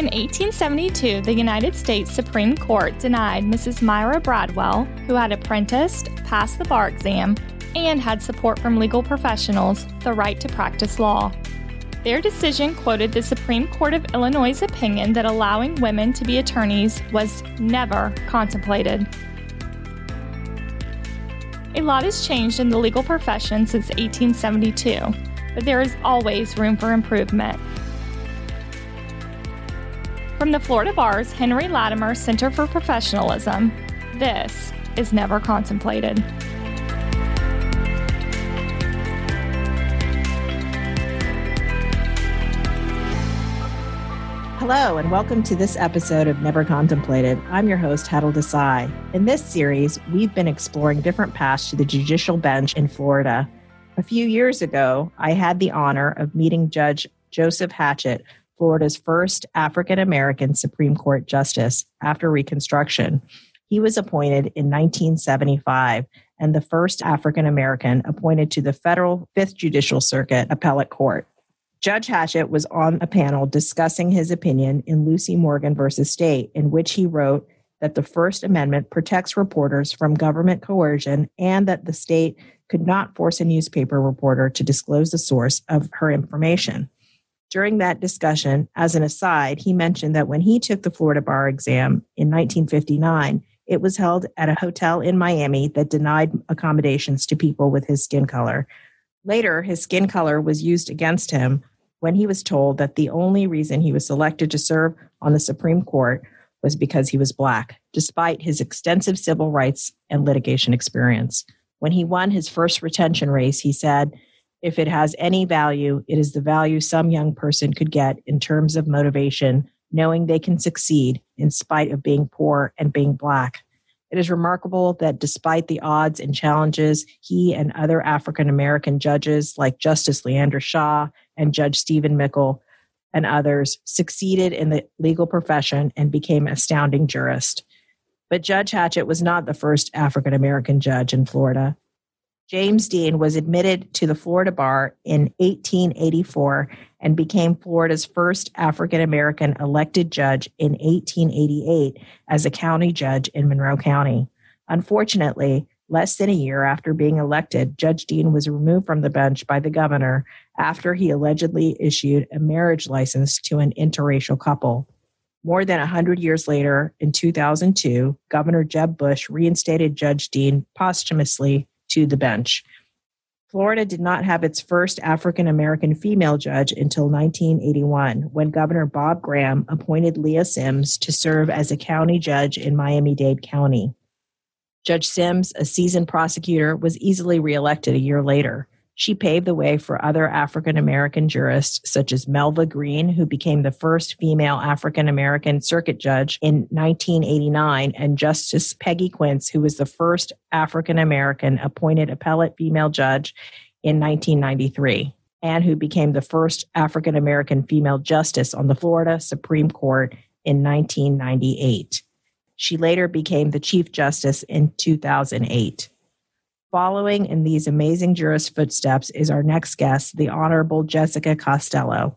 In 1872, the United States Supreme Court denied Mrs. Myra Bradwell, who had apprenticed, passed the bar exam, and had support from legal professionals, the right to practice law. Their decision quoted the Supreme Court of Illinois' opinion that allowing women to be attorneys was never contemplated. A lot has changed in the legal profession since 1872, but there is always room for improvement. From the Florida Bar's Henry Latimer Center for Professionalism, this is Never Contemplated. Hello, and welcome to this episode of Never Contemplated. I'm your host, Hetal Desai. In this series, we've been exploring different paths to the judicial bench in Florida. A few years ago, I had the honor of meeting Judge Joseph Hatchett, Florida's first African American Supreme Court Justice after Reconstruction. He was appointed in 1975 and the first African American appointed to the federal Fifth Judicial Circuit Appellate Court. Judge Hatchett was on a panel discussing his opinion in Lucy Morgan versus State, in which he wrote that the First Amendment protects reporters from government coercion and that the state could not force a newspaper reporter to disclose the source of her information. During that discussion, as an aside, he mentioned that when he took the Florida bar exam in 1959, it was held at a hotel in Miami that denied accommodations to people with his skin color. Later, his skin color was used against him when he was told that the only reason he was selected to serve on the Supreme Court was because he was Black, despite his extensive civil rights and litigation experience. When he won his first retention race, he said, If it has any value, it is the value some young person could get in terms of motivation, knowing they can succeed in spite of being poor and being Black. It is remarkable that despite the odds and challenges, he and other African American judges like Justice Leander Shaw and Judge Stephen Mickle and others succeeded in the legal profession and became astounding jurist. But Judge Hatchett was not the first African American judge in Florida. James Dean was admitted to the Florida bar in 1884 and became Florida's first African American elected judge in 1888 as a county judge in Monroe County. Unfortunately, less than a year after being elected, Judge Dean was removed from the bench by the governor after he allegedly issued a marriage license to an interracial couple. More than 100 years later, in 2002, Governor Jeb Bush reinstated Judge Dean posthumously to the bench. Florida did not have its first African American female judge until 1981, when Governor Bob Graham appointed Leah Sims to serve as a county judge in Miami Dade County. Judge Sims, a seasoned prosecutor, was easily reelected a year later. She paved the way for other African American jurists, such as Melvia Green, who became the first female African American circuit judge in 1989, and Justice Peggy Quince, who was the first African American appointed appellate female judge in 1993, and who became the first African American female justice on the Florida Supreme Court in 1998. She later became the Chief Justice in 2008. Following in these amazing jurist footsteps is our next guest, the Honorable Jessica Costello.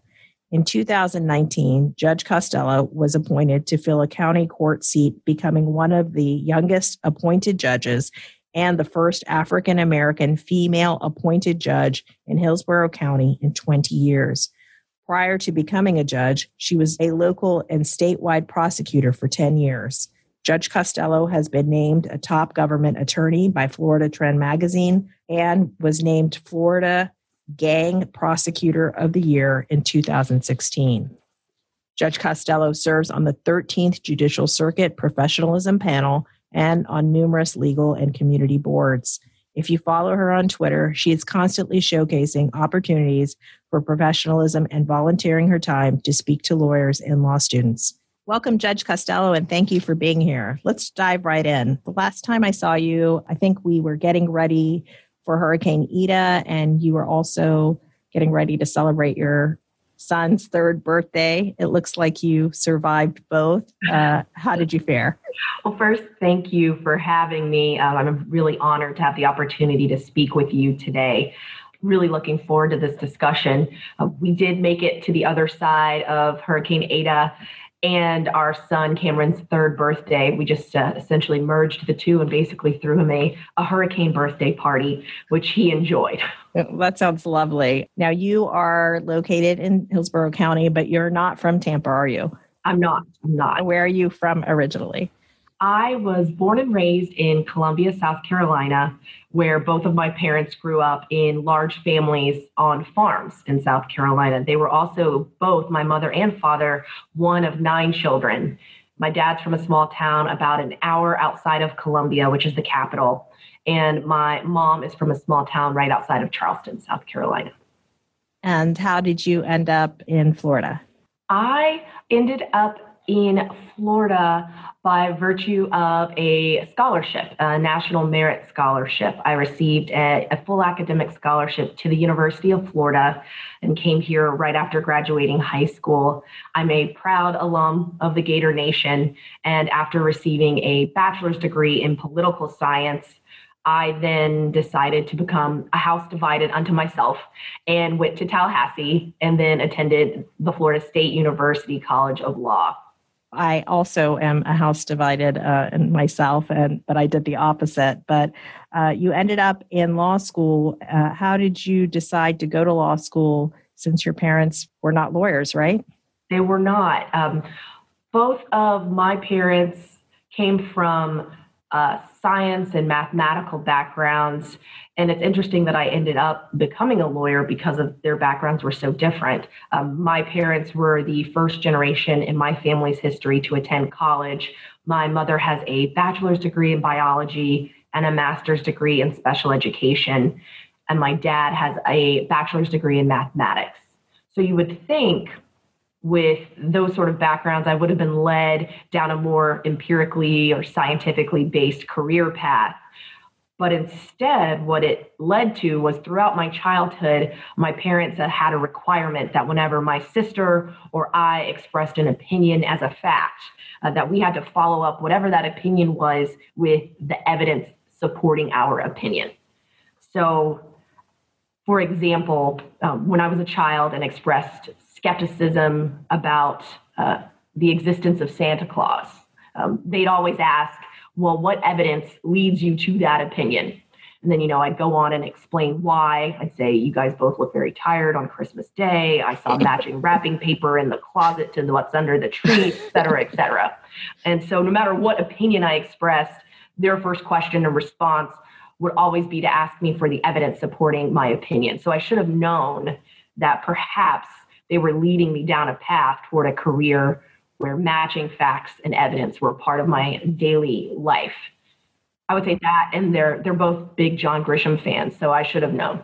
In 2019, Judge Costello was appointed to fill a county court seat, becoming one of the youngest appointed judges and the first African American female appointed judge in Hillsborough County in 20 years. Prior to becoming a judge, she was a local and statewide prosecutor for 10 years. Judge Costello has been named a top government attorney by Florida Trend Magazine and was named Florida Gang Prosecutor of the Year in 2016. Judge Costello serves on the 13th Judicial Circuit Professionalism Panel and on numerous legal and community boards. If you follow her on Twitter, she is constantly showcasing opportunities for professionalism and volunteering her time to speak to lawyers and law students. Welcome, Judge Costello, and thank you for being here. Let's dive right in. The last time I saw you, I think we were getting ready for Hurricane Ida, and you were also getting ready to celebrate your son's third birthday. It looks like you survived both. Uh, how did you fare? Well, first, thank you for having me. Um, I'm really honored to have the opportunity to speak with you today. Really looking forward to this discussion. Uh, we did make it to the other side of Hurricane Ida and our son Cameron's third birthday. We just uh, essentially merged the two and basically threw him a, a hurricane birthday party, which he enjoyed. That sounds lovely. Now, you are located in Hillsborough County, but you're not from Tampa, are you? I'm not. I'm not. Where are you from originally? I was born and raised in Columbia, South Carolina, where both of my parents grew up in large families on farms in South Carolina. They were also both, my mother and father, one of nine children. My dad's from a small town about an hour outside of Columbia, which is the capital. And my mom is from a small town right outside of Charleston, South Carolina. And how did you end up in Florida? I ended up in Florida by virtue of a scholarship, a National Merit Scholarship. I received a, a, full academic scholarship to the University of Florida and came here right after graduating high school. I'm a proud alum of the Gator Nation, and after receiving a bachelor's degree in political science, I then decided to become a house divided unto myself and went to Tallahassee and then attended the Florida State University College of Law. I also am a house divided uh, in myself, and but I did the opposite. But uh, you ended up in law school. Uh, how did you decide to go to law school since your parents were not lawyers, right? They were not. Um, both of my parents came from uh, science and mathematical backgrounds. And it's interesting that I ended up becoming a lawyer because of their backgrounds were so different. Um, my parents were the first generation in my family's history to attend college. My mother has a bachelor's degree in biology and a master's degree in special education. And my dad has a bachelor's degree in mathematics. So you would think with those sort of backgrounds, I would have been led down a more empirically or scientifically based career path. But instead, what it led to was throughout my childhood, my parents had a requirement that whenever my sister or I expressed an opinion as a fact, uh, that we had to follow up whatever that opinion was with the evidence supporting our opinion. So, for example, um, when I was a child and expressed skepticism about uh, the existence of Santa Claus. Um, they'd always ask, well, what evidence leads you to that opinion? And then, you know, I'd go on and explain why. I'd say, you guys both look very tired on Christmas Day. I saw matching wrapping paper in the closet to what's under the tree, et cetera, et cetera. And so, no matter what opinion I expressed, their first question and response would always be to ask me for the evidence supporting my opinion. So, I should have known that perhaps they were leading me down a path toward a career where matching facts and evidence were part of my daily life. I would say that, and they're they're both big John Grisham fans, so I should have known.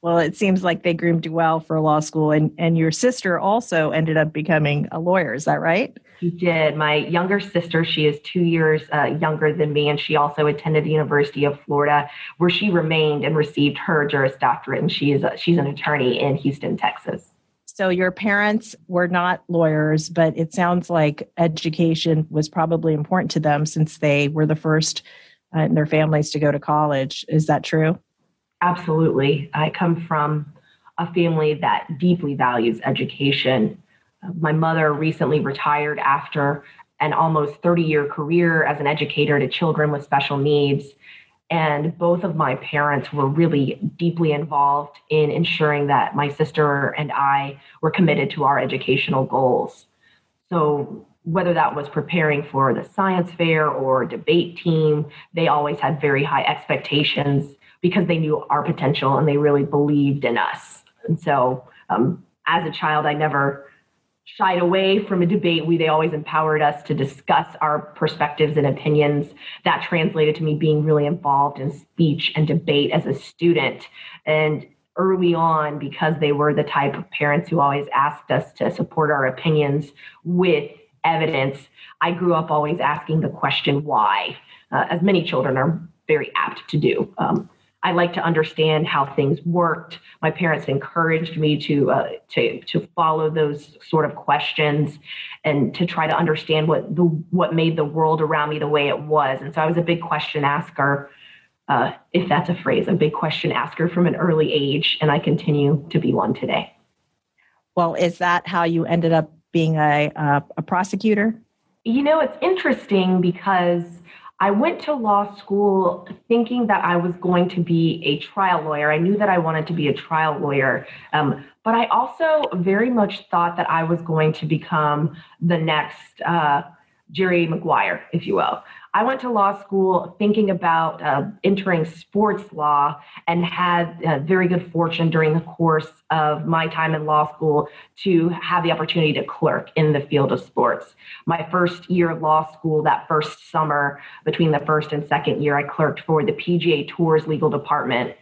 Well, it seems like they groomed you well for law school, and and your sister also ended up becoming a lawyer. Is that right? She did. My younger sister, she is two years uh, younger than me, and she also attended the University of Florida, where she remained and received her Juris Doctorate. And she is a, she's an attorney in Houston, Texas. So your parents were not lawyers, but it sounds like education was probably important to them since they were the first uh, in their families to go to college. Is that true? Absolutely. I come from a family that deeply values education. My mother recently retired after an almost 30 year career as an educator to children with special needs. And both of my parents were really deeply involved in ensuring that my sister and I were committed to our educational goals. So, whether that was preparing for the science fair or debate team, they always had very high expectations because they knew our potential and they really believed in us. And so, um, as a child, I never shied away from a debate. We they always empowered us to discuss our perspectives and opinions. That translated to me being really involved in speech and debate as a student. And early on, because they were the type of parents who always asked us to support our opinions with evidence, I grew up always asking the question why, uh, as many children are very apt to do. Um, I like to understand how things worked. My parents encouraged me to uh, to to follow those sort of questions and to try to understand what the what made the world around me the way it was. And so I was a big question asker, uh, if that's a phrase, a big question asker from an early age, and I continue to be one today. Well, is that how you ended up being a, a, a prosecutor? You know, it's interesting because I went to law school thinking that I was going to be a trial lawyer. I knew that I wanted to be a trial lawyer. Um, but I also very much thought that I was going to become the next uh, Jerry Maguire, if you will. I went to law school thinking about uh, entering sports law and had uh, very good fortune during the course of my time in law school to have the opportunity to clerk in the field of sports. My first year of law school, that first summer, between the first and second year, I clerked for the PGA Tour's legal department.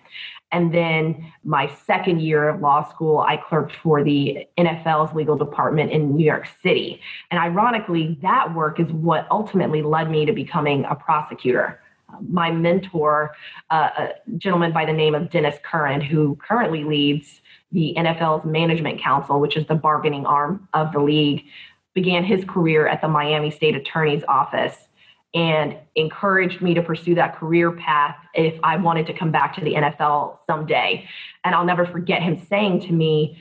And then my second year of law school, I clerked for the NFL's legal department in New York City. And ironically, that work is what ultimately led me to becoming a prosecutor. My mentor, uh, a gentleman by the name of Dennis Curran, who currently leads the NFL's Management Council, which is the bargaining arm of the league, began his career at the Miami State Attorney's Office and encouraged me to pursue that career path if I wanted to come back to the NFL someday. And I'll never forget him saying to me,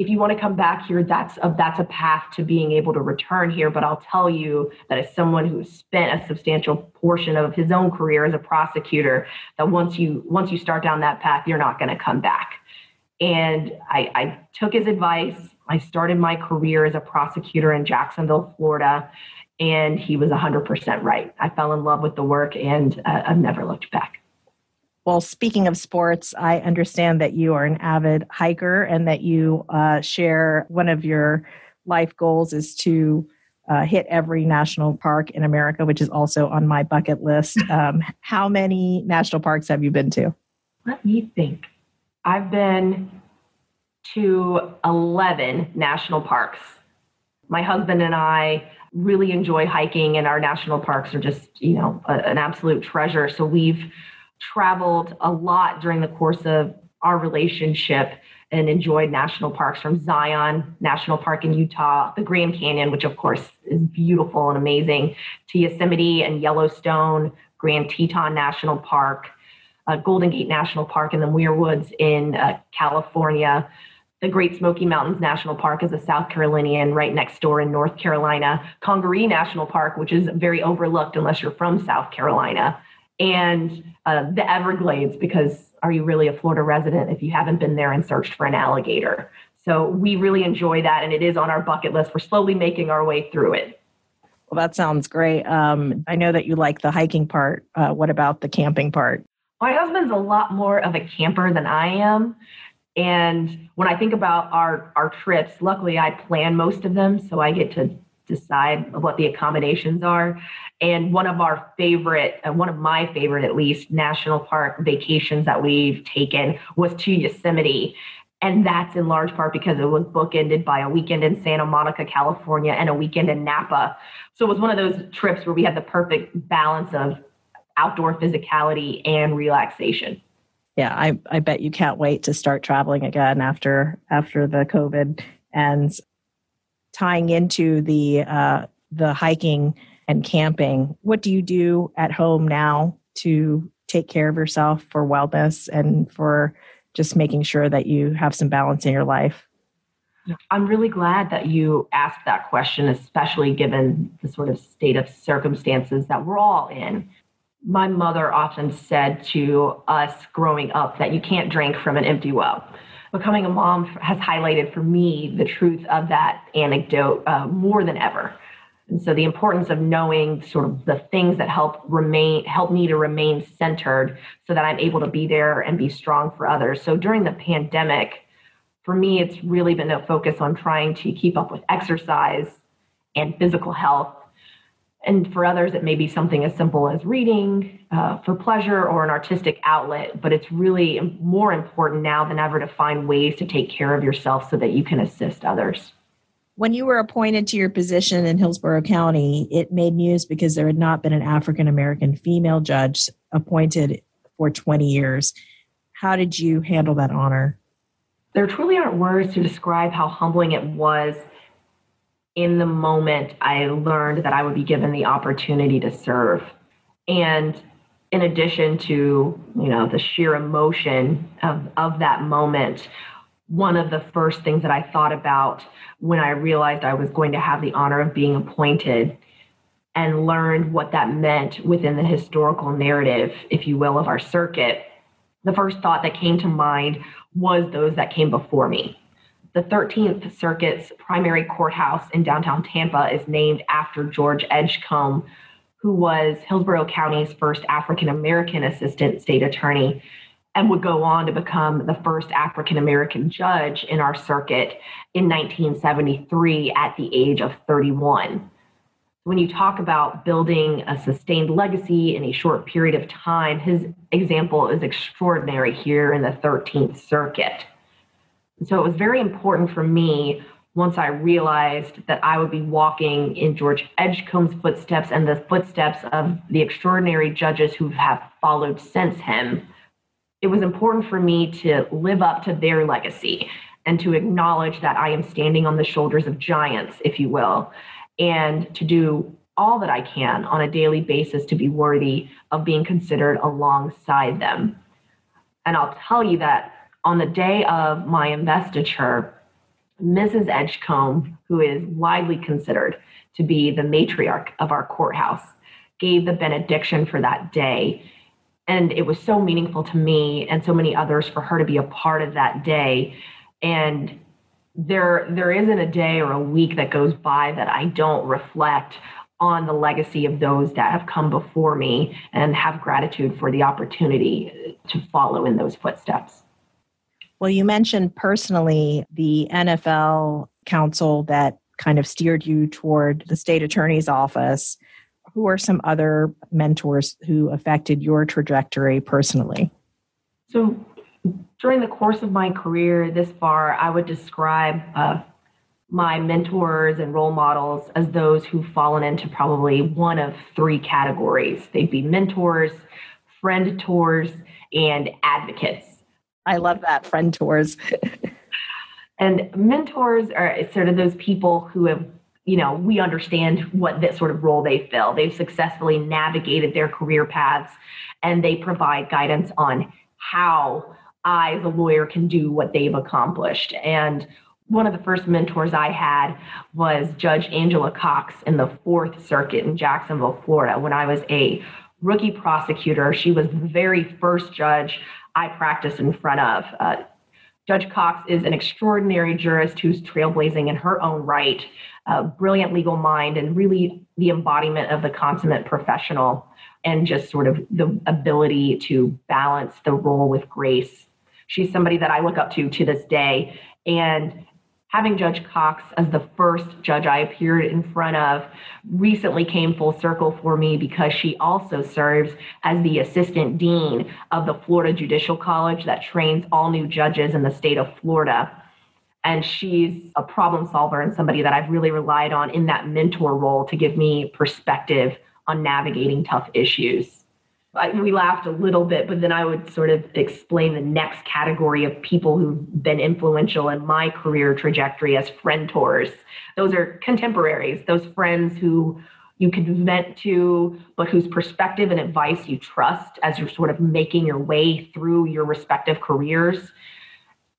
if you want to come back here, that's a, that's a path to being able to return here. But I'll tell you that as someone who spent a substantial portion of his own career as a prosecutor, that once you once you start down that path, you're not going to come back. And I, I took his advice. I started my career as a prosecutor in Jacksonville, Florida and he was 100% right. I fell in love with the work and uh, I've never looked back. Well, speaking of sports, I understand that you are an avid hiker and that you uh, share one of your life goals is to uh, hit every national park in America, which is also on my bucket list. Um, how many national parks have you been to? Let me think. I've been to 11 national parks. My husband and I really enjoy hiking and our national parks are just you know a, an absolute treasure. So we've traveled a lot during the course of our relationship and enjoyed national parks from zion national park in utah the grand canyon which of course is beautiful and amazing to yosemite and yellowstone grand teton national park uh, golden gate national park and the muir woods in uh, california the Great Smoky Mountains National Park is a South Carolinian right next door in North Carolina. Congaree National Park, which is very overlooked unless you're from South Carolina. And uh, the Everglades, because are you really a Florida resident if you haven't been there and searched for an alligator? So we really enjoy that, and it is on our bucket list. We're slowly making our way through it. Well, that sounds great. Um, I know that you like the hiking part. Uh, what about the camping part? My husband's a lot more of a camper than I am. And when I think about our our trips, luckily I plan most of them, so I get to decide what the accommodations are. And one of our favorite, uh, one of my favorite at least, national park vacations that we've taken was to Yosemite. And that's in large part because it was bookended by a weekend in Santa Monica, California, and a weekend in Napa. So it was one of those trips where we had the perfect balance of outdoor physicality and relaxation yeah, I, I bet you can't wait to start traveling again after after the COVID and tying into the uh, the hiking and camping. What do you do at home now to take care of yourself for wellness and for just making sure that you have some balance in your life? I'm really glad that you asked that question, especially given the sort of state of circumstances that we're all in my mother often said to us growing up that you can't drink from an empty well. Becoming a mom has highlighted for me the truth of that anecdote uh, more than ever. And so the importance of knowing sort of the things that help remain help me to remain centered so that I'm able to be there and be strong for others. So during the pandemic, for me, it's really been a focus on trying to keep up with exercise and physical health and for others, it may be something as simple as reading uh, for pleasure or an artistic outlet, but it's really more important now than ever to find ways to take care of yourself so that you can assist others. When you were appointed to your position in Hillsborough County, it made news because there had not been an African American female judge appointed for 20 years. How did you handle that honor? There truly aren't words to describe how humbling it was in the moment, I learned that I would be given the opportunity to serve. And in addition to, you know, the sheer emotion of, of that moment, one of the first things that I thought about when I realized I was going to have the honor of being appointed and learned what that meant within the historical narrative, if you will, of our circuit. The first thought that came to mind was those that came before me. The 13th Circuit's primary courthouse in downtown Tampa is named after George Edgecombe, who was Hillsborough County's first African American assistant state attorney and would go on to become the first African American judge in our circuit in 1973 at the age of 31. When you talk about building a sustained legacy in a short period of time, his example is extraordinary here in the 13th Circuit. So it was very important for me once I realized that I would be walking in George Edgecombe's footsteps and the footsteps of the extraordinary judges who have followed since him it was important for me to live up to their legacy and to acknowledge that I am standing on the shoulders of giants, if you will, and to do all that I can on a daily basis to be worthy of being considered alongside them. And I'll tell you that on the day of my investiture, Mrs. Edgecombe, who is widely considered to be the matriarch of our courthouse, gave the benediction for that day and it was so meaningful to me and so many others for her to be a part of that day and there there isn't a day or a week that goes by that I don't reflect on the legacy of those that have come before me and have gratitude for the opportunity to follow in those footsteps. Well, you mentioned personally the NFL council that kind of steered you toward the state attorney's office who are some other mentors who affected your trajectory personally? So, during the course of my career this far, I would describe uh, my mentors and role models as those who've fallen into probably one of three categories. They'd be mentors, friendtors, and advocates. I love that, friendtors. and mentors are sort of those people who have you know, we understand what that sort of role they fill. They've successfully navigated their career paths and they provide guidance on how I, a lawyer, can do what they've accomplished. And one of the first mentors I had was Judge Angela Cox in the Fourth Circuit in Jacksonville, Florida, when I was a rookie prosecutor. She was the very first judge I practice in front of. Uh, Judge Cox is an extraordinary jurist who's trailblazing in her own right a brilliant legal mind and really the embodiment of the consummate professional and just sort of the ability to balance the role with grace. She's somebody that I look up to to this day. And having Judge Cox as the first judge I appeared in front of recently came full circle for me because she also serves as the assistant dean of the Florida Judicial College that trains all new judges in the state of Florida and she's a problem solver and somebody that I've really relied on in that mentor role to give me perspective on navigating tough issues. I, we laughed a little bit, but then I would sort of explain the next category of people who've been influential in my career trajectory as friendtors. Those are contemporaries, those friends who you can vent to, but whose perspective and advice you trust as you're sort of making your way through your respective careers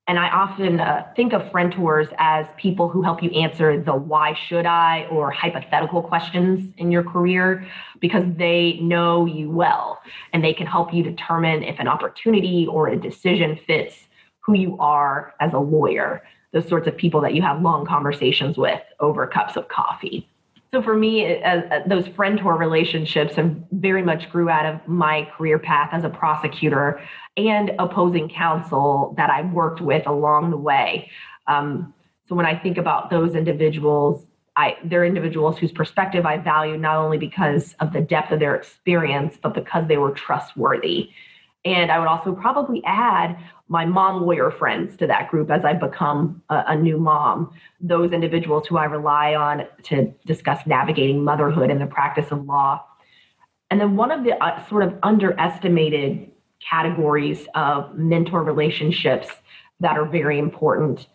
and I often uh, think of friendtors as people who help you answer the why should I or hypothetical questions in your career because they know you well and they can help you determine if an opportunity or a decision fits who you are as a lawyer, those sorts of people that you have long conversations with over cups of coffee. So for me, as, as those friendtor relationships have very much grew out of my career path as a prosecutor and opposing counsel that I've worked with along the way. Um, so when I think about those individuals, I, they're individuals whose perspective I value not only because of the depth of their experience, but because they were trustworthy. And I would also probably add my mom lawyer friends to that group as I become a, a, new mom, those individuals who I rely on to discuss navigating motherhood and the practice of law. And then one of the uh, sort of underestimated categories of mentor relationships that are very important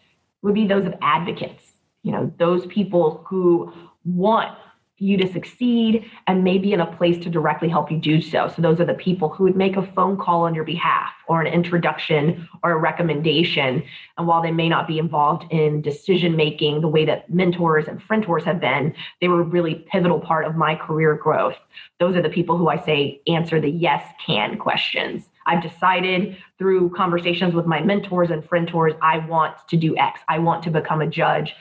would be those of advocates, you know, those people who want you to succeed and maybe in a place to directly help you do so. So those are the people who would make a phone call on your behalf or an introduction or a recommendation. And while they may not be involved in decision making the way that mentors and friendtors have been, they were a really pivotal part of my career growth. Those are the people who I say answer the yes can questions. I've decided through conversations with my mentors and friendtors, I want to do X. I want to become a judge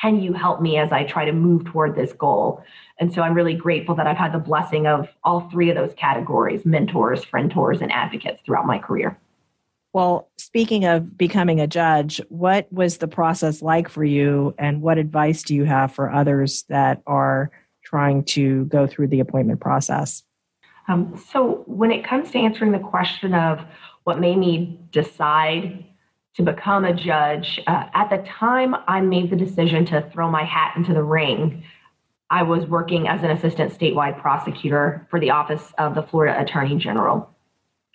can you help me as I try to move toward this goal? And so I'm really grateful that I've had the blessing of all three of those categories mentors, friendtors, and advocates throughout my career. Well, speaking of becoming a judge, what was the process like for you, and what advice do you have for others that are trying to go through the appointment process? Um, so, when it comes to answering the question of what made me decide to become a judge. Uh, at the time I made the decision to throw my hat into the ring, I was working as an assistant statewide prosecutor for the Office of the Florida Attorney General.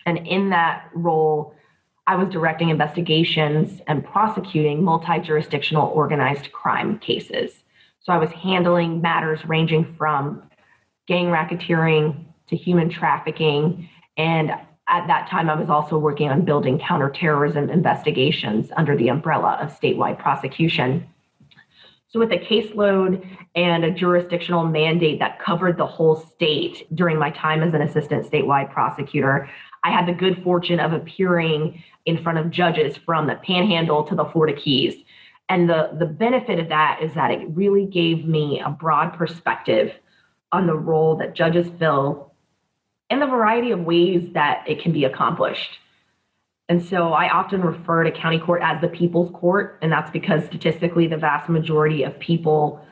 And in that role, I was directing investigations and prosecuting multi jurisdictional organized crime cases. So I was handling matters ranging from gang racketeering to human trafficking and at that time, I was also working on building counterterrorism investigations under the umbrella of statewide prosecution. So, with a caseload and a jurisdictional mandate that covered the whole state during my time as an assistant statewide prosecutor, I had the good fortune of appearing in front of judges from the Panhandle to the Florida Keys. And the, the benefit of that is that it really gave me a broad perspective on the role that judges fill and the variety of ways that it can be accomplished. And so I often refer to county court as the people's court, and that's because statistically, the vast majority of people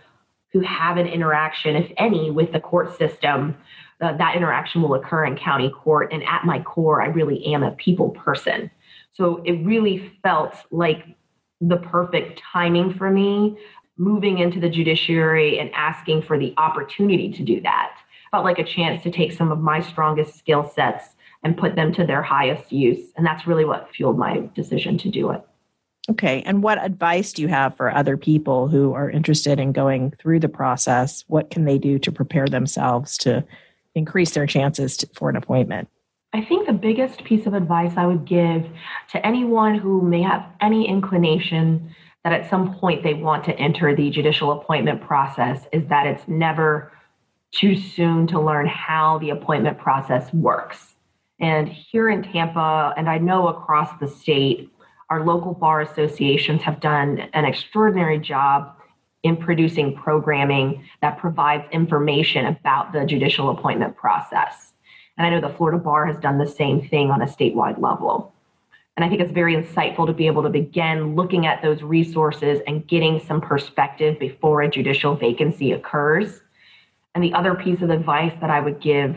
who have an interaction, if any, with the court system, uh, that interaction will occur in county court. And at my core, I really am a people person. So it really felt like the perfect timing for me moving into the judiciary and asking for the opportunity to do that felt like a chance to take some of my strongest skill sets and put them to their highest use. And that's really what fueled my decision to do it. Okay. And what advice do you have for other people who are interested in going through the process? What can they do to prepare themselves to increase their chances to, for an appointment? I think the biggest piece of advice I would give to anyone who may have any inclination that at some point they want to enter the judicial appointment process is that it's never too soon to learn how the appointment process works. And here in Tampa, and I know across the state, our local bar associations have done an extraordinary job in producing programming that provides information about the judicial appointment process. And I know the Florida Bar has done the same thing on a statewide level. And I think it's very insightful to be able to begin looking at those resources and getting some perspective before a judicial vacancy occurs and the other piece of advice that I would give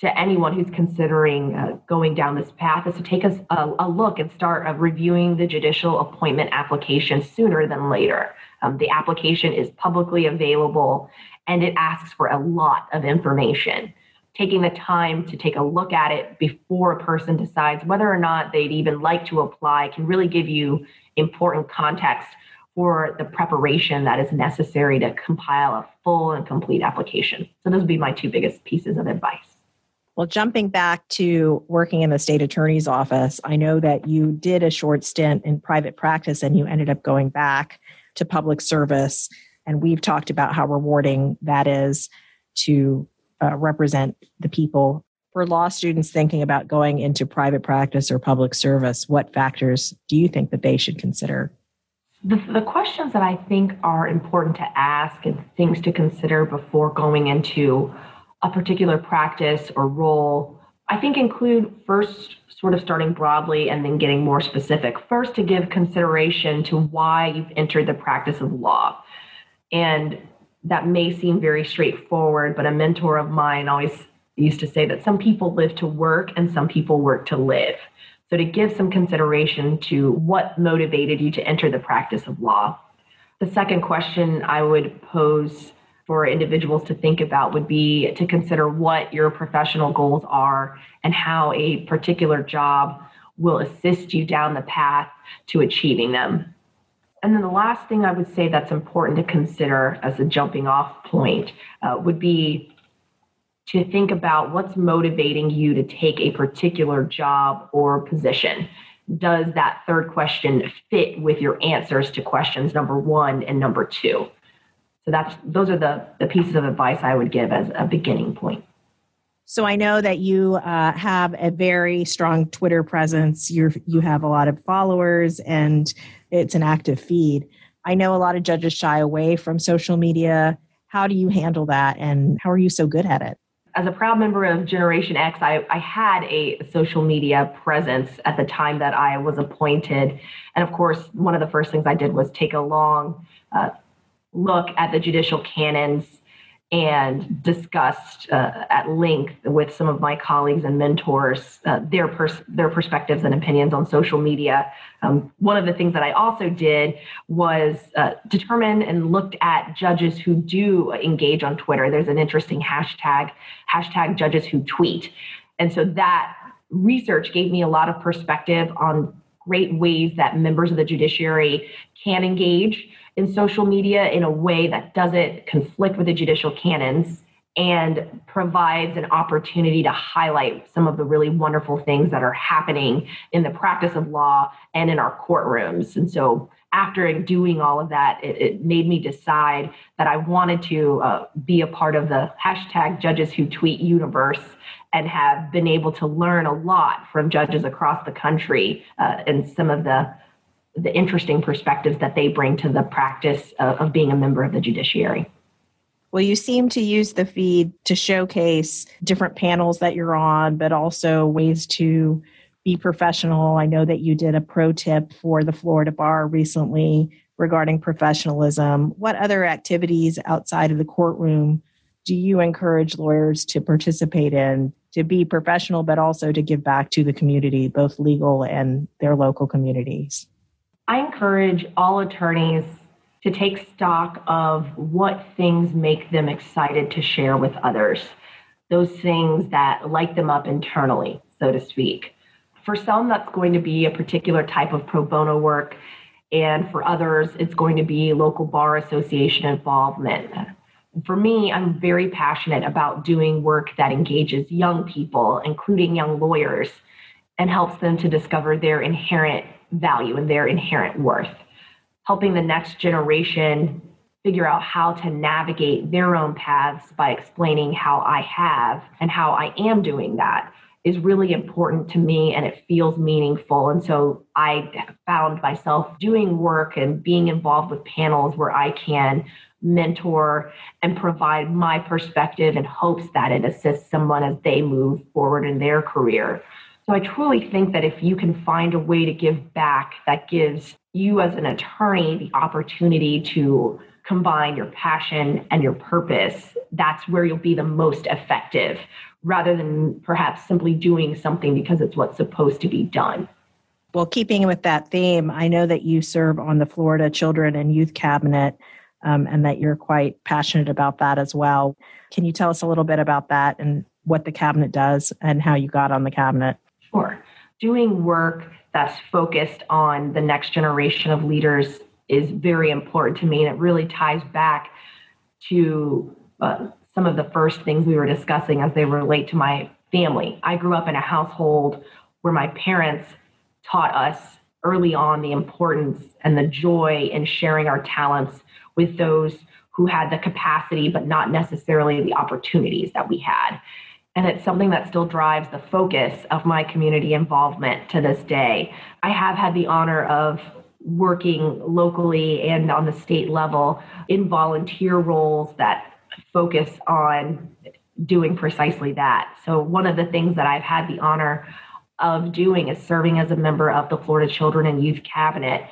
to anyone who's considering uh, going down this path is to take a, a look and start uh, reviewing the judicial appointment application sooner than later. Um, the application is publicly available and it asks for a lot of information. Taking the time to take a look at it before a person decides whether or not they'd even like to apply can really give you important context for the preparation that is necessary to compile a full and complete application. So, those would be my two biggest pieces of advice. Well, jumping back to working in the state attorney's office, I know that you did a short stint in private practice and you ended up going back to public service. And we've talked about how rewarding that is to uh, represent the people. For law students thinking about going into private practice or public service, what factors do you think that they should consider? The, the questions that I think are important to ask and things to consider before going into a particular practice or role, I think include first sort of starting broadly and then getting more specific. First, to give consideration to why you've entered the practice of law. And that may seem very straightforward, but a mentor of mine always used to say that some people live to work and some people work to live. So, to give some consideration to what motivated you to enter the practice of law. The second question I would pose for individuals to think about would be to consider what your professional goals are and how a particular job will assist you down the path to achieving them. And then the last thing I would say that's important to consider as a jumping off point uh, would be to think about what's motivating you to take a particular job or position. Does that third question fit with your answers to questions number one and number two? So that's those are the, the pieces of advice I would give as a beginning point. So I know that you uh, have a very strong Twitter presence. You you have a lot of followers, and it's an active feed. I know a lot of judges shy away from social media. How do you handle that, and how are you so good at it? As a proud member of Generation X, I, I had a social media presence at the time that I was appointed, and of course, one of the first things I did was take a long uh, look at the judicial canons and discussed uh, at length with some of my colleagues and mentors uh, their pers- their perspectives and opinions on social media. Um, one of the things that I also did was uh, determine and looked at judges who do engage on Twitter. There's an interesting hashtag hashtag judges who tweet, and so that research gave me a lot of perspective on great ways that members of the judiciary can engage in social media in a way that doesn't conflict with the judicial canons and provides an opportunity to highlight some of the really wonderful things that are happening in the practice of law and in our courtrooms. And so, after doing all of that, it, it made me decide that I wanted to uh, be a part of the hashtag judges who tweet universe and have been able to learn a lot from judges across the country uh, and some of the the interesting perspectives that they bring to the practice of, of being a member of the judiciary. Well, you seem to use the feed to showcase different panels that you're on, but also ways to be professional. I know that you did a pro tip for the Florida Bar recently regarding professionalism. What other activities outside of the courtroom do you encourage lawyers to participate in to be professional, but also to give back to the community, both legal and their local communities? I encourage all attorneys to take stock of what things make them excited to share with others, those things that light them up internally, so to speak. For some, that's going to be a particular type of pro bono work, and for others, it's going to be local bar association involvement. For me, I'm very passionate about doing work that engages young people, including young lawyers, and helps them to discover their inherent value and their inherent worth, helping the next generation figure out how to navigate their own paths by explaining how I have and how I am doing that is really important to me and it feels meaningful. And so I found myself doing work and being involved with panels where I can mentor and provide my perspective in hopes that it assists someone as they move forward in their career. So I truly think that if you can find a way to give back that gives you as an attorney the opportunity to combine your passion and your purpose, that's where you'll be the most effective rather than perhaps simply doing something because it's what's supposed to be done. Well, keeping with that theme, I know that you serve on the Florida Children and Youth Cabinet um, and that you're quite passionate about that as well. Can you tell us a little bit about that and what the cabinet does and how you got on the cabinet? Sure. Doing work that's focused on the next generation of leaders is very important to me, and it really ties back to uh, some of the first things we were discussing as they relate to my family. I grew up in a household where my parents taught us early on the importance and the joy in sharing our talents with those who had the capacity but not necessarily the opportunities that we had and it's something that still drives the focus of my community involvement to this day. I have had the honor of working locally and on the state level in volunteer roles that focus on doing precisely that. So, one of the things that I've had the honor of doing is serving as a member of the Florida Children and Youth Cabinet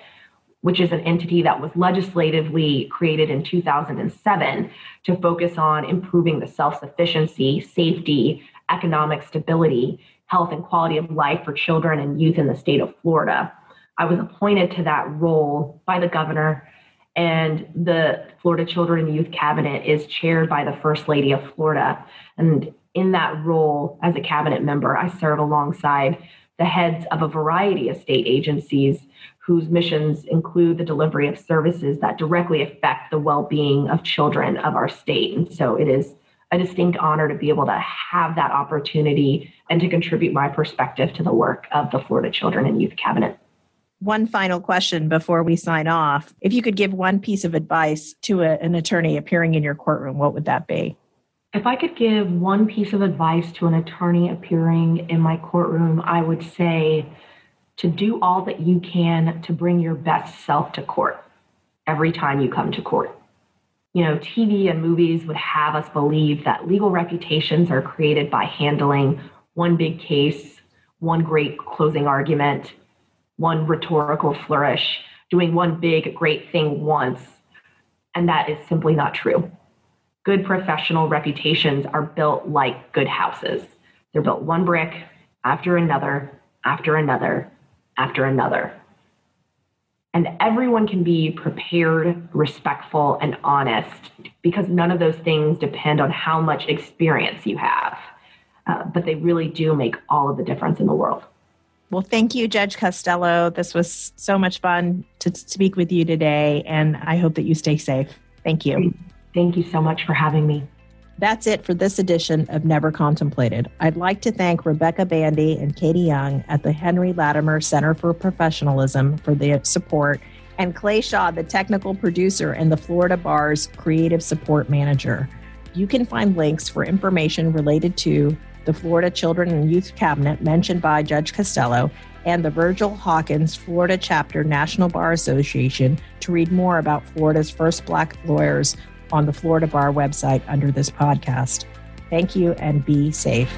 which is an entity that was legislatively created in 2007 to focus on improving the self sufficiency, safety, economic stability, health, and quality of life for children and youth in the state of Florida. I was appointed to that role by the governor, and the Florida Children and Youth Cabinet is chaired by the First Lady of Florida. And in that role as a cabinet member, I serve alongside the heads of a variety of state agencies whose missions include the delivery of services that directly affect the well being of children of our state. And so it is a distinct honor to be able to have that opportunity and to contribute my perspective to the work of the Florida Children and Youth Cabinet. One final question before we sign off. If you could give one piece of advice to a, an attorney appearing in your courtroom, what would that be? If I could give one piece of advice to an attorney appearing in my courtroom, I would say to do all that you can to bring your best self to court every time you come to court. You know, TV and movies would have us believe that legal reputations are created by handling one big case, one great closing argument, one rhetorical flourish, doing one big great thing once. And that is simply not true. Good professional reputations are built like good houses. They're built one brick after another, after another, after another. And everyone can be prepared, respectful, and honest because none of those things depend on how much experience you have. Uh, but they really do make all of the difference in the world. Well, thank you, Judge Costello. This was so much fun to speak with you today, and I hope that you stay safe. Thank you. Thank you so much for having me. That's it for this edition of Never Contemplated. I'd like to thank Rebecca Bandy and Katie Young at the Henry Latimer Center for Professionalism for their support, and Clay Shaw, the technical producer and the Florida Bar's creative support manager. You can find links for information related to the Florida Children and Youth Cabinet mentioned by Judge Costello, and the Virgil Hawkins Florida Chapter National Bar Association to read more about Florida's first Black lawyers on the Florida Bar website under this podcast. Thank you and be safe.